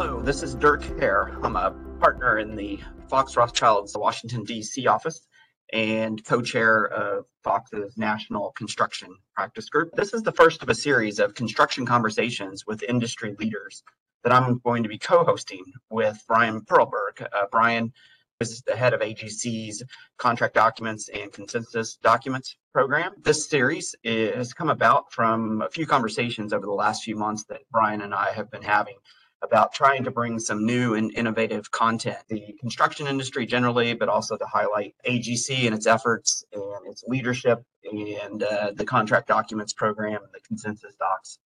Hello, this is Dirk Haire. I'm a partner in the Fox Rothschild's Washington, D.C. office and co chair of Fox's National Construction Practice Group. This is the first of a series of construction conversations with industry leaders that I'm going to be co hosting with Brian Perlberg. Uh, Brian is the head of AGC's contract documents and consensus documents program. This series has come about from a few conversations over the last few months that Brian and I have been having about trying to bring some new and innovative content, the construction industry generally, but also to highlight AGC and its efforts and its leadership and uh, the contract documents program and the consensus docs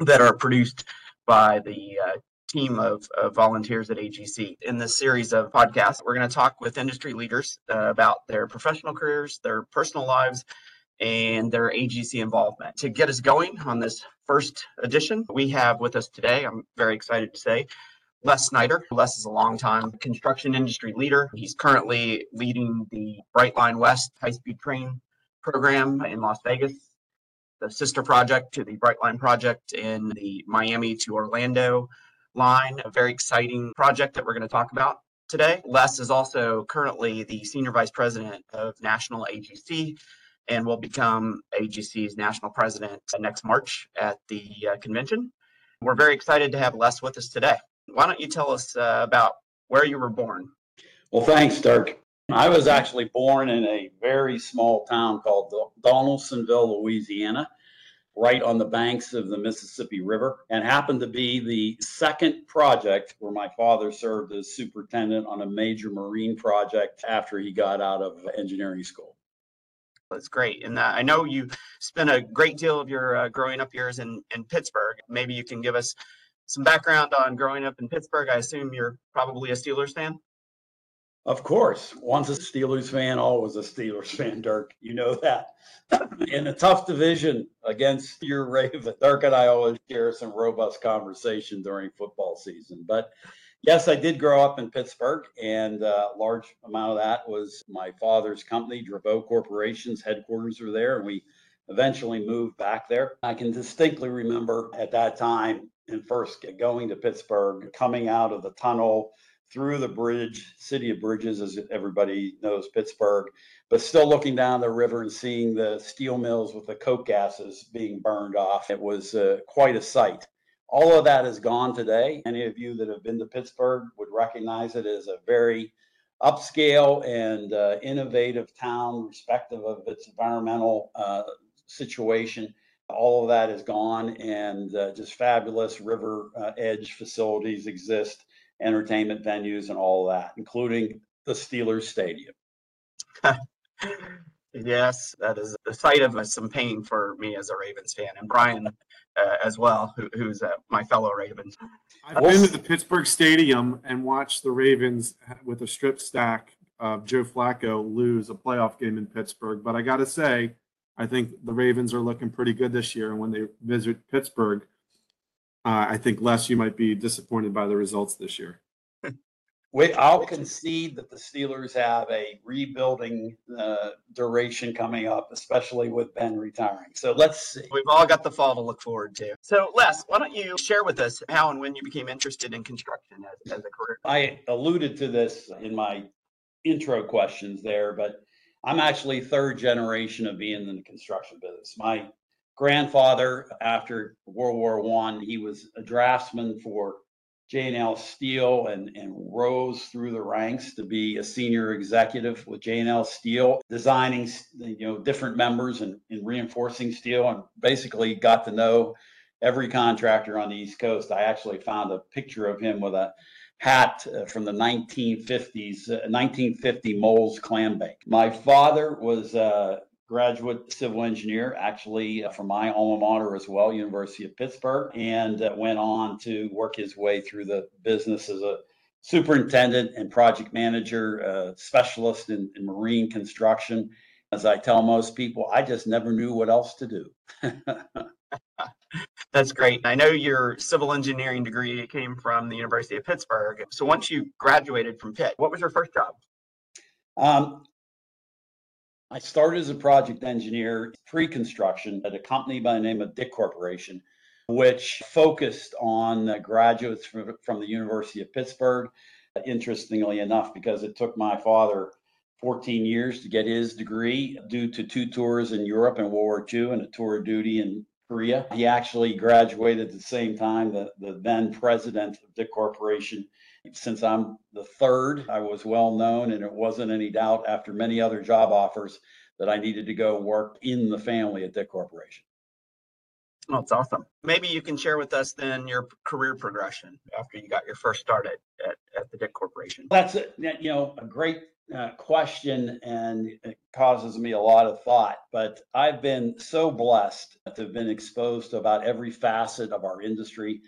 that are produced by the uh, team of, of, volunteers at AGC. In this series of podcasts, we're going to talk with industry leaders uh, about their professional careers, their personal lives, and their AGC involvement. To get us going on this first edition, we have with us today, I'm very excited to say, Les Snyder. Les is a longtime construction industry leader. He's currently leading the Brightline West high speed train program in Las Vegas, the sister project to the Brightline project in the Miami to Orlando line, a very exciting project that we're going to talk about today. Les is also currently the senior vice president of national AGC and will become AGC's national president next March at the uh, convention. We're very excited to have Les with us today. Why don't you tell us uh, about where you were born? Well, thanks, Dirk. I was actually born in a very small town called Donaldsonville, Louisiana, right on the banks of the Mississippi River, and happened to be the second project where my father served as superintendent on a major marine project after he got out of engineering school. That's great. And uh, I know you spent a great deal of your uh, growing up years in, in Pittsburgh. Maybe you can give us some background on growing up in Pittsburgh. I assume you're probably a Steelers fan. Of course. Once a Steelers fan, always a Steelers fan, Dirk. You know that. in a tough division against your Raven, Dirk and I always share some robust conversation during football season. But Yes, I did grow up in Pittsburgh, and uh, a large amount of that was my father's company, Dravo Corporation's headquarters were there, and we eventually moved back there. I can distinctly remember at that time, and first going to Pittsburgh, coming out of the tunnel through the bridge, city of bridges, as everybody knows Pittsburgh, but still looking down the river and seeing the steel mills with the coke gases being burned off. It was uh, quite a sight. All of that is gone today. Any of you that have been to Pittsburgh would recognize it as a very upscale and uh, innovative town, respective of its environmental uh, situation. All of that is gone, and uh, just fabulous river uh, edge facilities exist, entertainment venues, and all of that, including the Steelers Stadium. Yes, that is the sight of some pain for me as a Ravens fan, and Brian uh, as well, who, who's uh, my fellow Ravens. I've been to the Pittsburgh Stadium and watched the Ravens with a strip stack of Joe Flacco lose a playoff game in Pittsburgh. But I got to say, I think the Ravens are looking pretty good this year. And when they visit Pittsburgh, uh, I think Les, you might be disappointed by the results this year. Wait, I'll concede that the Steelers have a rebuilding uh, duration coming up, especially with Ben retiring. So let's see. We've all got the fall to look forward to. So, Les, why don't you share with us how and when you became interested in construction as, as a career? I alluded to this in my intro questions there, but I'm actually third generation of being in the construction business. My grandfather, after World War One, he was a draftsman for J&L Steel and, and rose through the ranks to be a senior executive with J&L Steel, designing you know different members and, and reinforcing steel, and basically got to know every contractor on the East Coast. I actually found a picture of him with a hat uh, from the 1950s, uh, 1950 Moles clam bake. My father was uh, graduate civil engineer, actually uh, from my alma mater as well, University of Pittsburgh, and uh, went on to work his way through the business as a superintendent and project manager, uh, specialist in, in marine construction. As I tell most people, I just never knew what else to do. That's great. I know your civil engineering degree came from the University of Pittsburgh. So once you graduated from Pitt, what was your first job? Um, I started as a project engineer pre construction at a company by the name of Dick Corporation, which focused on graduates from, from the University of Pittsburgh. Interestingly enough, because it took my father 14 years to get his degree due to two tours in Europe in World War II and a tour of duty in Korea. He actually graduated at the same time the, the then president of Dick Corporation. Since I'm the third, I was well known, and it wasn't any doubt after many other job offers that I needed to go work in the family at Dick Corporation. Well, it's awesome. Maybe you can share with us then your career progression after you got your first start at, at, at the Dick Corporation. That's a, you know a great uh, question and it causes me a lot of thought. But I've been so blessed to have been exposed to about every facet of our industry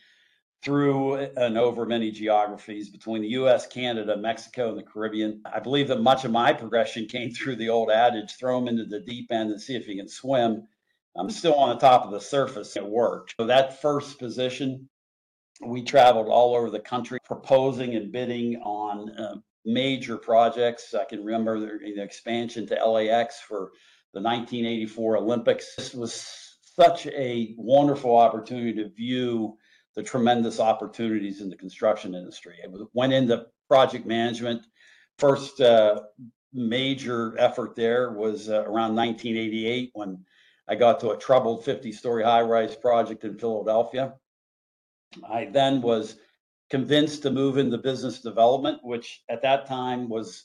through and over many geographies between the US, Canada, Mexico, and the Caribbean. I believe that much of my progression came through the old adage throw them into the deep end and see if you can swim. I'm still on the top of the surface. It worked. So that first position, we traveled all over the country proposing and bidding on uh, major projects. I can remember the, the, expansion to LAX for the 1984 Olympics. This was such a wonderful opportunity to view the tremendous opportunities in the construction industry. It went into project management. First uh, major effort there was uh, around 1988 when I got to a troubled 50 story high rise project in Philadelphia. I then was convinced to move into business development, which at that time was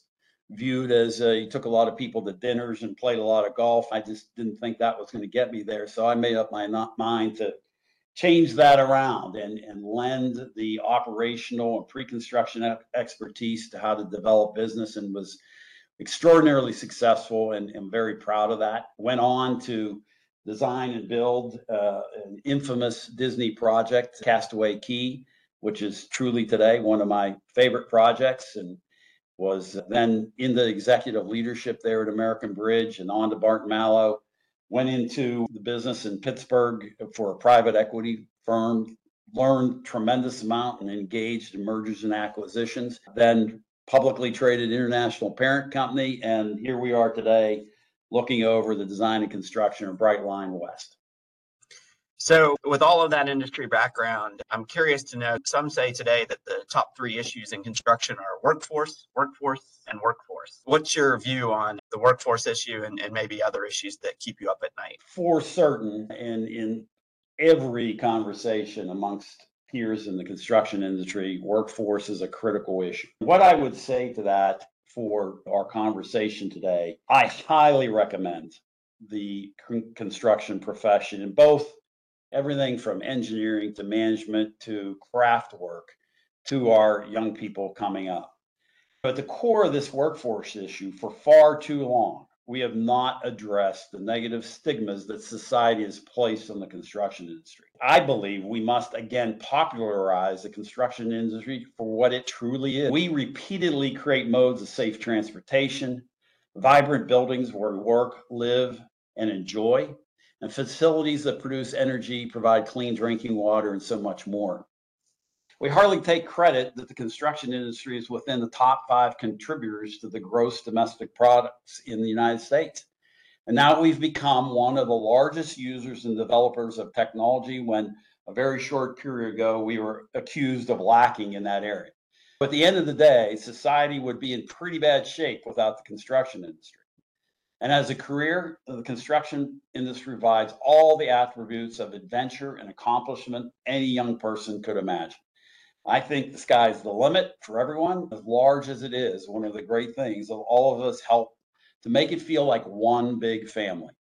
viewed as uh, he took a lot of people to dinners and played a lot of golf. I just didn't think that was going to get me there. So I made up my mind to change that around and, and lend the operational and pre-construction expertise to how to develop business and was extraordinarily successful and, and very proud of that. Went on to design and build uh, an infamous Disney project, Castaway Cay which is truly today one of my favorite projects and was then in the executive leadership there at American Bridge and on to Barton Malow. Went into the business in Pittsburgh for a private equity firm, learned tremendous amount and engaged in mergers and acquisitions. Then publicly traded international parent company. And here we are today looking over the design and construction of Brightline West. So, with all of that industry background, I'm curious to know some say today that the top three issues in construction are workforce, workforce, and workforce. What's your view on the workforce issue and, and maybe other issues that keep you up at night? For certain, and in every conversation amongst peers in the construction industry, workforce is a critical issue. What I would say to that for our conversation today, I highly recommend the construction profession in both everything from engineering to management to craft work to our young people coming up. But the core of this workforce issue for far too long, we have not addressed the negative stigmas that society has placed on the construction industry. I believe we must again popularize the construction industry for what it truly is. We repeatedly create modes of safe transportation, vibrant buildings where we work, live, and enjoy and facilities that produce energy, provide clean drinking water, and so much more. We hardly take credit that the construction industry is within the top five contributors to the gross domestic products in the United States. And now we've become one of the largest users and developers of technology when a very short period ago we were accused of lacking in that area. But at the end of the day, society would be in pretty bad shape without the construction industry. And as a career, the construction industry provides all the attributes of adventure and accomplishment any young person could imagine. I think the sky's the limit for everyone, as large as it is. One of the great things of all of us help to make it feel like one big family.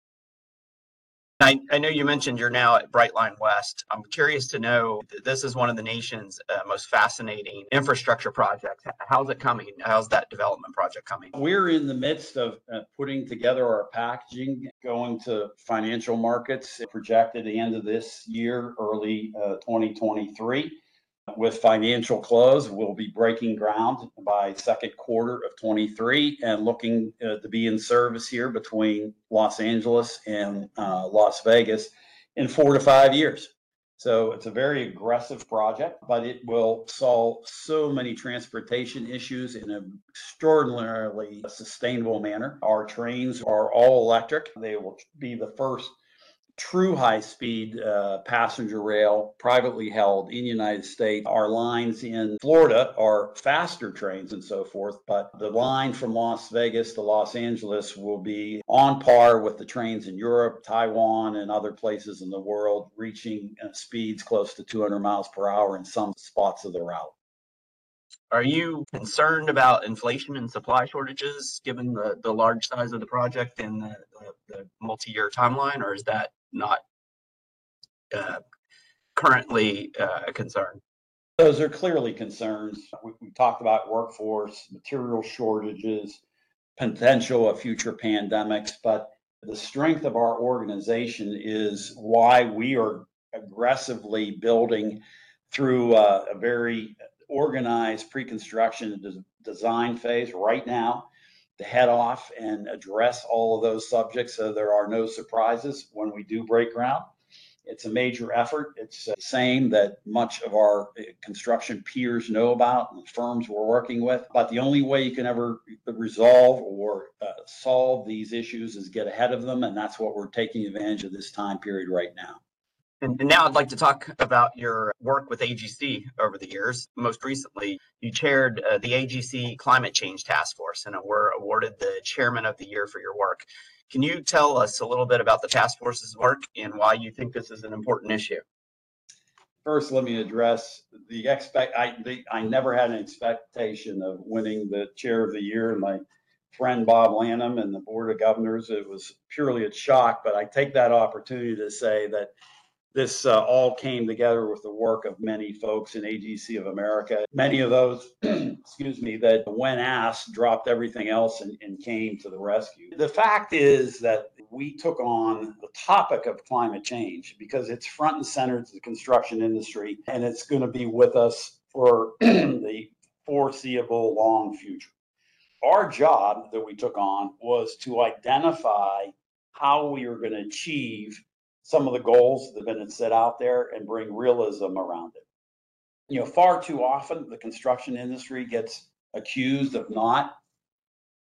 I, I know you mentioned you're now at Brightline West. I'm curious to know this is one of the nation's uh, most fascinating infrastructure projects. How's it coming? How's that development project coming? We're in the midst of uh, putting together our packaging, going to financial markets projected the end of this year, early uh, 2023 with financial close. We'll be breaking ground by second quarter of 23 and looking uh, to be in service here between Los Angeles and uh, Las Vegas in four to five years. So it's a very aggressive project, but it will solve so many transportation issues in an extraordinarily sustainable manner. Our trains are all electric. They will be the first true high-speed uh, passenger rail, privately held in the United States. Our lines in Florida are faster trains and so forth, but the line from Las Vegas to Los Angeles will be on par with the trains in Europe, Taiwan, and other places in the world, reaching uh, speeds close to 200 miles per hour in some spots of the route. Are you concerned about inflation and supply shortages, given the, the large size of the project and the, the, the multi-year timeline, or is that not uh, currently uh, a concern? Those are clearly concerns. We, we talked about workforce, material shortages, potential of future pandemics, but the strength of our organization is why we are aggressively building through uh, a very organized pre-construction design phase right now to head off and address all of those subjects so there are no surprises when we do break ground. It's a major effort. It's the same that much of our uh, construction peers know about and the firms we're working with. But the only way you can ever resolve or uh, solve these issues is get ahead of them. And that's what we're taking advantage of this time period right now. And now I'd like to talk about your work with AGC over the years. Most recently, you chaired uh, the AGC Climate Change Task Force and were awarded the Chairman of the Year for your work. Can you tell us a little bit about the task force's work and why you think this is an important issue? First, let me address the expect, I, the, I never had an expectation of winning the chair of the year. And my friend Bob Lanham and the Board of Governors, it was purely a shock, but I take that opportunity to say that this uh, all came together with the work of many folks in AGC of America. Many of those, excuse me, that when asked, dropped everything else and, and came to the rescue. The fact is that we took on the topic of climate change because it's front and center to the construction industry and it's going to be with us for the foreseeable long future. Our job that we took on was to identify how we are going to achieve some of the goals that have been set out there and bring realism around it. You know, far too often the construction industry gets accused of not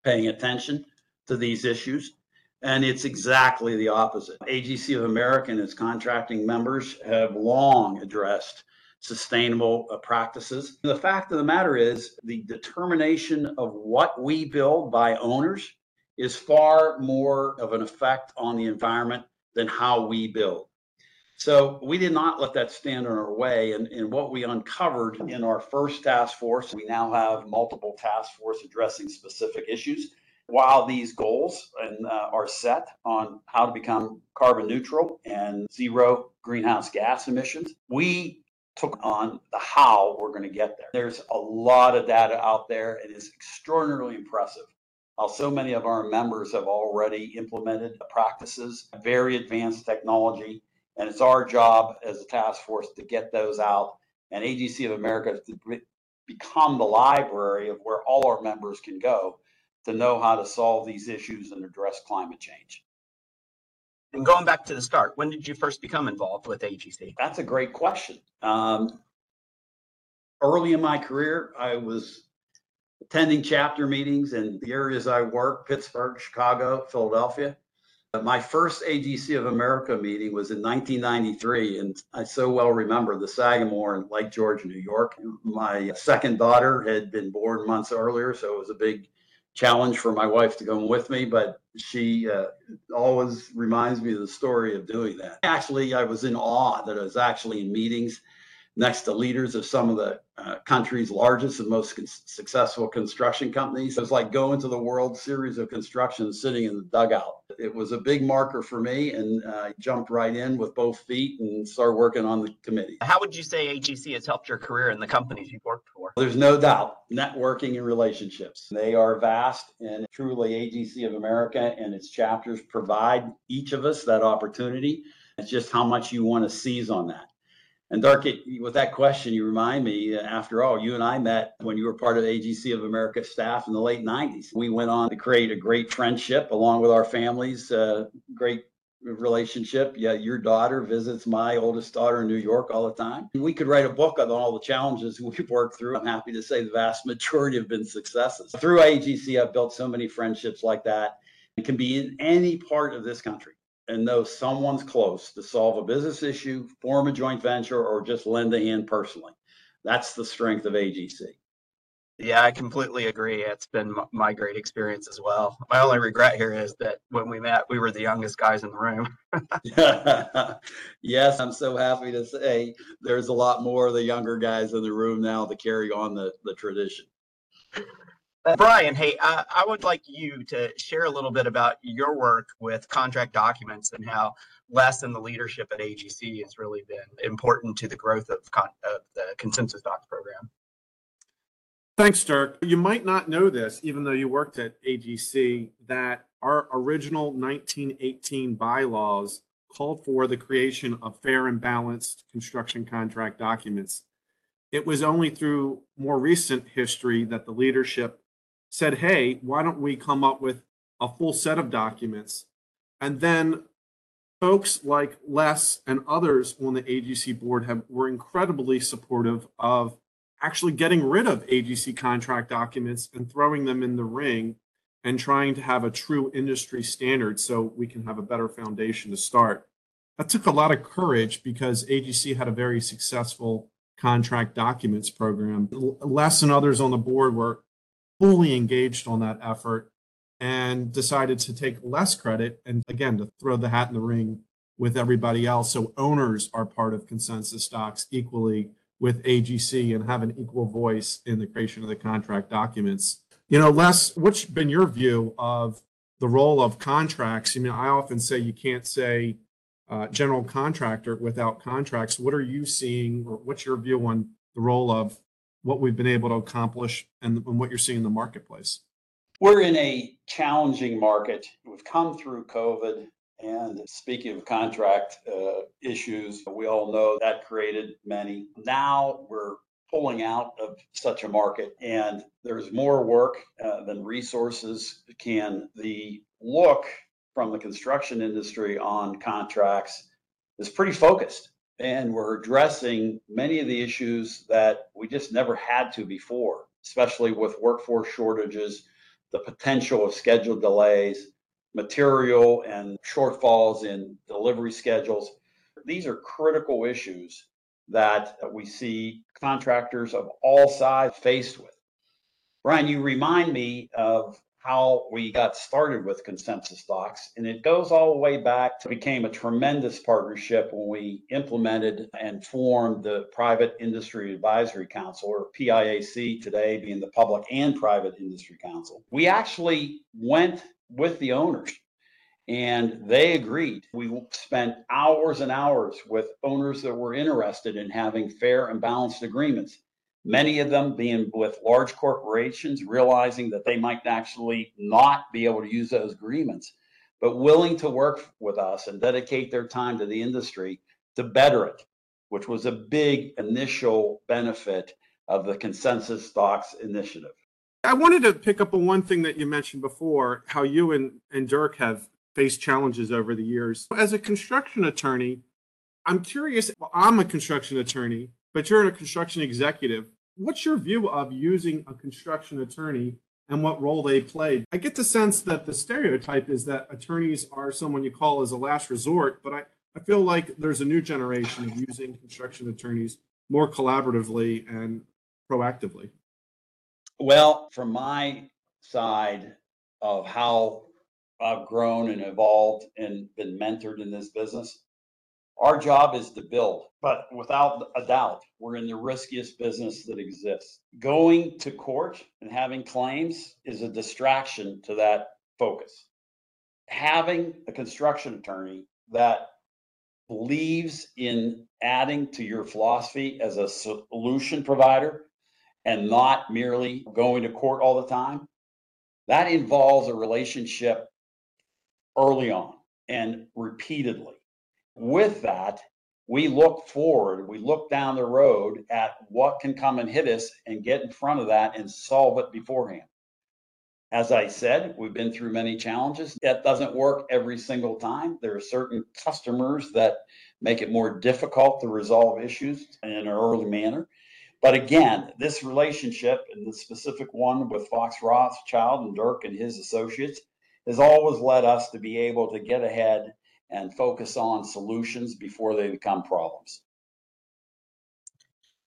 paying attention to these issues. And it's exactly the opposite. AGC of America and its contracting members have long addressed sustainable uh, practices. The fact of the matter is, the determination of what we build by owners is far more of an effect on the environment than how we build. So we did not let that stand in our way. And, and what we uncovered in our first task force, we now have multiple task force addressing specific issues. While these goals and, uh, are set on how to become carbon neutral and zero greenhouse gas emissions, we took on the how we're going to get there. There's a lot of data out there. And It is extraordinarily impressive how so many of our members have already implemented practices, very advanced technology, and it's our job as a task force to get those out. And AGC of America to become the library of where all our members can go to know how to solve these issues and address climate change. And going back to the start, when did you first become involved with AGC? That's a great question. Um, early in my career, I was attending chapter meetings in the areas I work, Pittsburgh, Chicago, Philadelphia. My first AGC of America meeting was in 1993, and I so well remember the Sagamore in Lake George, New York. My second daughter had been born months earlier, so it was a big challenge for my wife to come with me, but she uh, always reminds me of the story of doing that. Actually, I was in awe that I was actually in meetings next to leaders of some of the uh, country's largest and most con- successful construction companies. It was like going to the World Series of Construction sitting in the dugout. It was a big marker for me, and uh, I jumped right in with both feet and started working on the committee. How would you say AGC has helped your career in the companies you've worked for? There's no doubt networking and relationships. They are vast, and truly, AGC of America and its chapters provide each of us that opportunity. It's just how much you want to seize on that. And Dirk, with that question, you remind me, after all, you and I met when you were part of AGC of America staff in the late 90s. We went on to create a great friendship along with our families, uh, great relationship. Yeah, your daughter visits my oldest daughter in New York all the time. We could write a book on all the challenges we've worked through. I'm happy to say the vast majority have been successes. Through AGC, I've built so many friendships like that. It can be in any part of this country and know someone's close to solve a business issue, form a joint venture, or just lend a hand personally. That's the strength of AGC. Yeah, I completely agree. It's been my great experience as well. My only regret here is that when we met, we were the youngest guys in the room. yes, I'm so happy to say there's a lot more of the younger guys in the room now to carry on the, the tradition. Uh, Brian, hey, uh, I would like you to share a little bit about your work with contract documents and how Les and the leadership at AGC has really been important to the growth of, con- of the consensus docs program. Thanks, Dirk. You might not know this, even though you worked at AGC, that our original 1918 bylaws called for the creation of fair and balanced construction contract documents. It was only through more recent history that the leadership said, hey, why don't we come up with a full set of documents? And then folks like Les and others on the AGC board have were incredibly supportive of actually getting rid of AGC contract documents and throwing them in the ring and trying to have a true industry standard so we can have a better foundation to start. That took a lot of courage because AGC had a very successful contract documents program. Les and others on the board were fully engaged on that effort and decided to take less credit and again to throw the hat in the ring with everybody else so owners are part of consensus docs equally with AGC and have an equal voice in the creation of the contract documents. You know, Les, what's been your view of the role of contracts? I mean, I often say you can't say uh, general contractor without contracts. What are you seeing, or what's your view on the role of what we've been able to accomplish and, and what you're seeing in the marketplace? We're in a challenging market. We've come through COVID. And speaking of contract uh, issues, we all know that created many. Now we're pulling out of such a market, and there's more work uh, than resources can. The look from the construction industry on contracts is pretty focused, and we're addressing many of the issues that we just never had to before, especially with workforce shortages, the potential of schedule delays material and shortfalls in delivery schedules. These are critical issues that we see contractors of all sides faced with. Brian, you remind me of how we got started with consensus docs and it goes all the way back to became a tremendous partnership when we implemented and formed the private industry advisory council or piac today being the public and private industry council we actually went with the owners and they agreed. We spent hours and hours with owners that were interested in having fair and balanced agreements. Many of them being with large corporations, realizing that they might actually not be able to use those agreements, but willing to work with us and dedicate their time to the industry to better it, which was a big initial benefit of the consensus docs initiative. I wanted to pick up on one thing that you mentioned before, how you and, and Dirk have faced challenges over the years. As a construction attorney, I'm curious, well, I'm a construction attorney, but you're a construction executive. What's your view of using a construction attorney and what role they played? I get the sense that the stereotype is that attorneys are someone you call as a last resort, but I, I feel like there's a new generation of using construction attorneys more collaboratively and proactively. Well, from my side of how I've grown and evolved and been mentored in this business, our job is to build, but without a doubt, we're in the riskiest business that exists. Going to court and having claims is a distraction to that focus. Having a construction attorney that believes in adding to your philosophy as a solution provider and not merely going to court all the time, that involves a relationship early on and repeatedly. With that, we look forward, we look down the road at what can come and hit us and get in front of that and solve it beforehand. As I said, we've been through many challenges. That doesn't work every single time. There are certain customers that make it more difficult to resolve issues in an early manner. But again, this relationship and the specific one with Fox Rothschild and Dirk and his associates has always led us to be able to get ahead and focus on solutions before they become problems.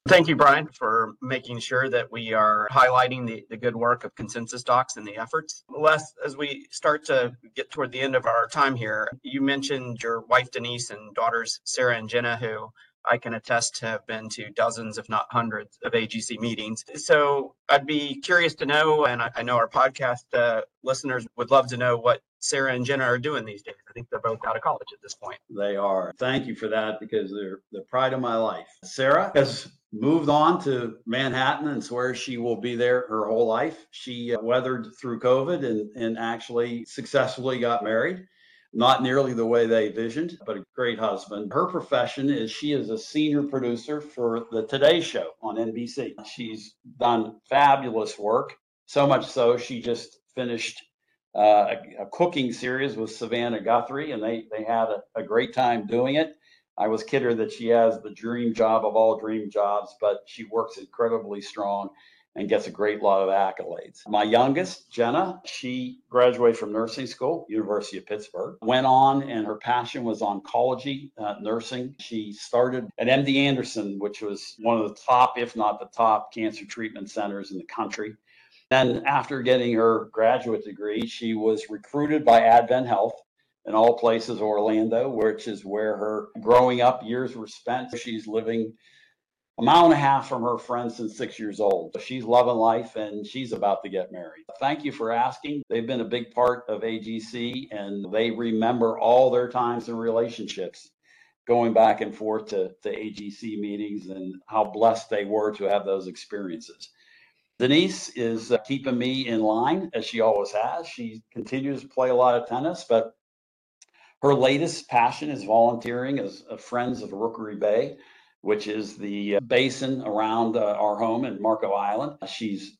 Thank you, Brian, for making sure that we are highlighting the, the good work of Consensus Docs and the efforts. Les, as we start to get toward the end of our time here, you mentioned your wife Denise and daughters Sarah and Jenna, who I can attest to have been to dozens, if not hundreds, of AGC meetings. So I'd be curious to know, and I, I know our podcast uh, listeners would love to know what Sarah and Jenna are doing these days. I think they're both out of college at this point. They are. Thank you for that because they're the pride of my life. Sarah has moved on to Manhattan and swears she will be there her whole life. She uh, weathered through COVID and, and actually successfully got married. Not nearly the way they visioned, but a great husband. Her profession is she is a senior producer for the Today Show on NBC. She's done fabulous work, so much so she just finished uh, a, a, cooking series with Savannah Guthrie, and they they had a, a great time doing it. I was kid her that she has the dream job of all dream jobs, but she works incredibly strong and gets a great lot of accolades. My youngest, Jenna, she graduated from nursing school, University of Pittsburgh, went on and her passion was oncology uh, nursing. She started at MD Anderson, which was one of the top, if not the top, cancer treatment centers in the country. Then, after getting her graduate degree, she was recruited by Advent Health in all places Orlando, which is where her growing up years were spent. She's living a mile and a half from her friends since six years old. She's loving life and she's about to get married. Thank you for asking. They've been a big part of AGC and they remember all their times and relationships going back and forth to, to AGC meetings and how blessed they were to have those experiences. Denise is uh, keeping me in line as she always has. She continues to play a lot of tennis, but her latest passion is volunteering as Friends of Rookery Bay, which is the uh, basin around uh, our home in Marco Island. She's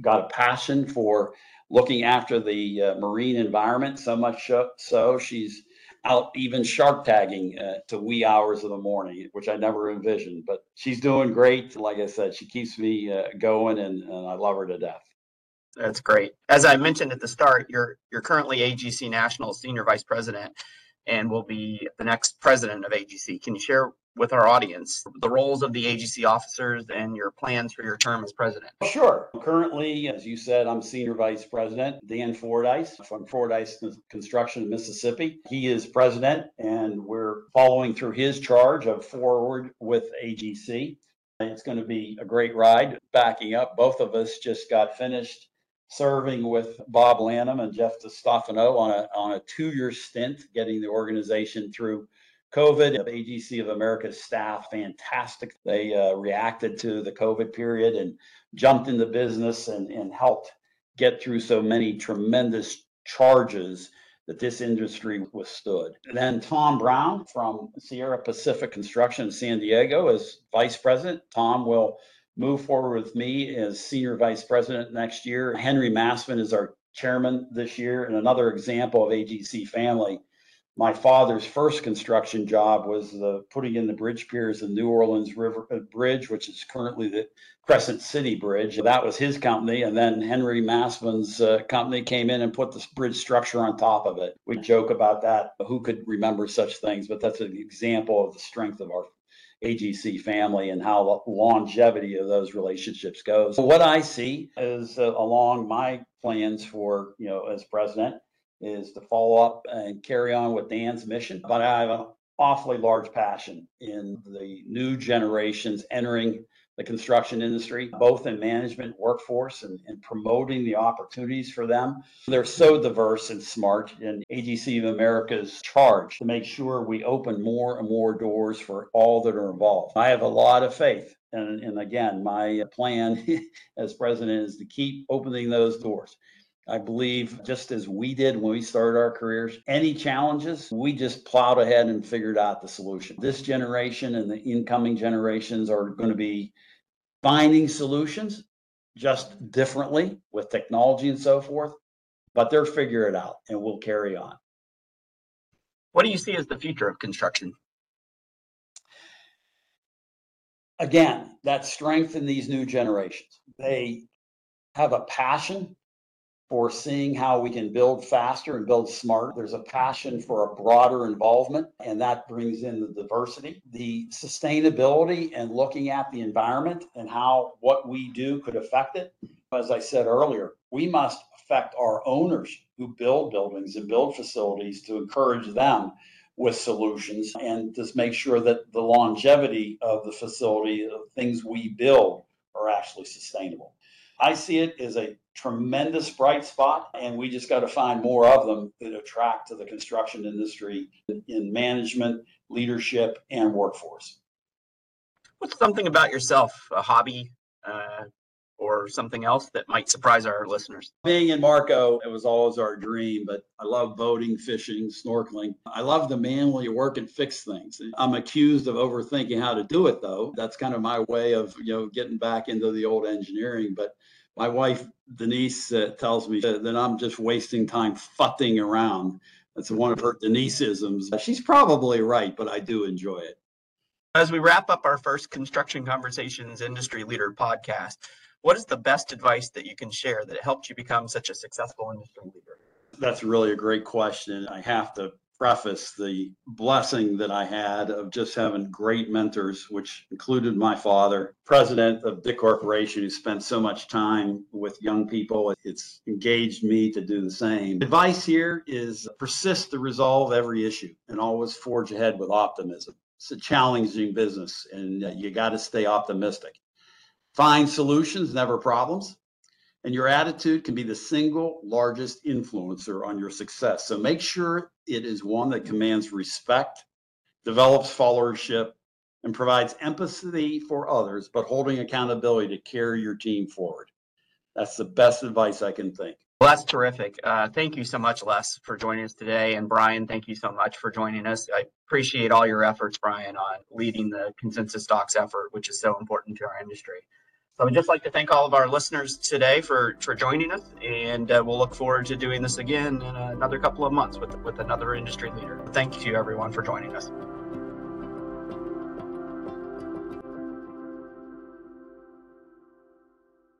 got a passion for looking after the uh, marine environment, so much so she's out even shark tagging uh, to wee hours of the morning, which I never envisioned. But she's doing great. Like I said, she keeps me uh, going, and, and I love her to death. That's great. As I mentioned at the start, you're you're currently AGC National Senior Vice President and will be the next president of AGC. Can you share with our audience the roles of the AGC officers and your plans for your term as president? Sure. Currently, as you said, I'm senior vice president, Dan Fordice from Fordice Construction in Mississippi. He is president, and we're following through his charge of forward with AGC. It's going to be a great ride. Backing up, both of us just got finished serving with Bob Lanham and Jeff DeStefano on a on a two-year stint, getting the organization through COVID. AGC of America's staff, fantastic. They uh, reacted to the COVID period and jumped into business and, and helped get through so many tremendous charges that this industry withstood. And then Tom Brown from Sierra Pacific Construction in San Diego is vice president. Tom will move forward with me as senior vice president next year. Henry Massman is our chairman this year. And another example of AGC family. My father's first construction job was the putting in the bridge piers in New Orleans River uh, Bridge, which is currently the Crescent City Bridge. That was his company. And then Henry Massman's uh, company came in and put the bridge structure on top of it. We joke about that. Who could remember such things? But that's an example of the strength of our AGC family and how the longevity of those relationships goes. What I see is uh, along my plans for, you know, as president is to follow up and carry on with Dan's mission. But I have an awfully large passion in the new generations entering the construction industry, both in management, workforce, and, and, promoting the opportunities for them. They're so diverse and smart, and AGC of America's charge to make sure we open more and more doors for all that are involved. I have a lot of faith. And, and again, my plan as president is to keep opening those doors. I believe just as we did when we started our careers, any challenges, we just plowed ahead and figured out the solution. This generation and the incoming generations are going to be finding solutions just differently with technology and so forth, but they'll figure it out and we'll carry on. What do you see as the future of construction? Again, that strength in these new generations. They have a passion for seeing how we can build faster and build smart. There's a passion for a broader involvement, and that brings in the diversity, the sustainability, and looking at the environment and how what we do could affect it. As I said earlier, we must affect our owners who build buildings and build facilities to encourage them with solutions and just make sure that the longevity of the facility, of things we build, are actually sustainable. I see it as a tremendous bright spot, and we just got to find more of them that attract to the construction industry in management, leadership, and workforce. What's something about yourself, a hobby, uh, or something else that might surprise our listeners? Being in Marco, it was always our dream, but I love boating, fishing, snorkeling. I love the manually work and fix things. I'm accused of overthinking how to do it though. That's kind of my way of, you know, getting back into the old engineering, but my wife Denise uh, tells me that I'm just wasting time futting around. That's one of her Deniseisms. She's probably right, but I do enjoy it. As we wrap up our first Construction Conversations Industry Leader podcast, what is the best advice that you can share that helped you become such a successful industry leader? That's really a great question. I have to preface the blessing that I had of just having great mentors, which included my father, president of Dick Corporation, who spent so much time with young people. It's engaged me to do the same. Advice here is persist to resolve every issue and always forge ahead with optimism. It's a challenging business and you got to stay optimistic. Find solutions, never problems. And your attitude can be the single largest influencer on your success. So make sure it is one that commands respect, develops followership, and provides empathy for others, but holding accountability to carry your team forward. That's the best advice I can think. Well, that's terrific. Uh, thank you so much, Les, for joining us today. And Brian, thank you so much for joining us. I appreciate all your efforts, Brian, on leading the consensus docs effort, which is so important to our industry. So I'd just like to thank all of our listeners today for, for joining us, and uh, we'll look forward to doing this again in another couple of months with, with another industry leader. Thank you, everyone, for joining us.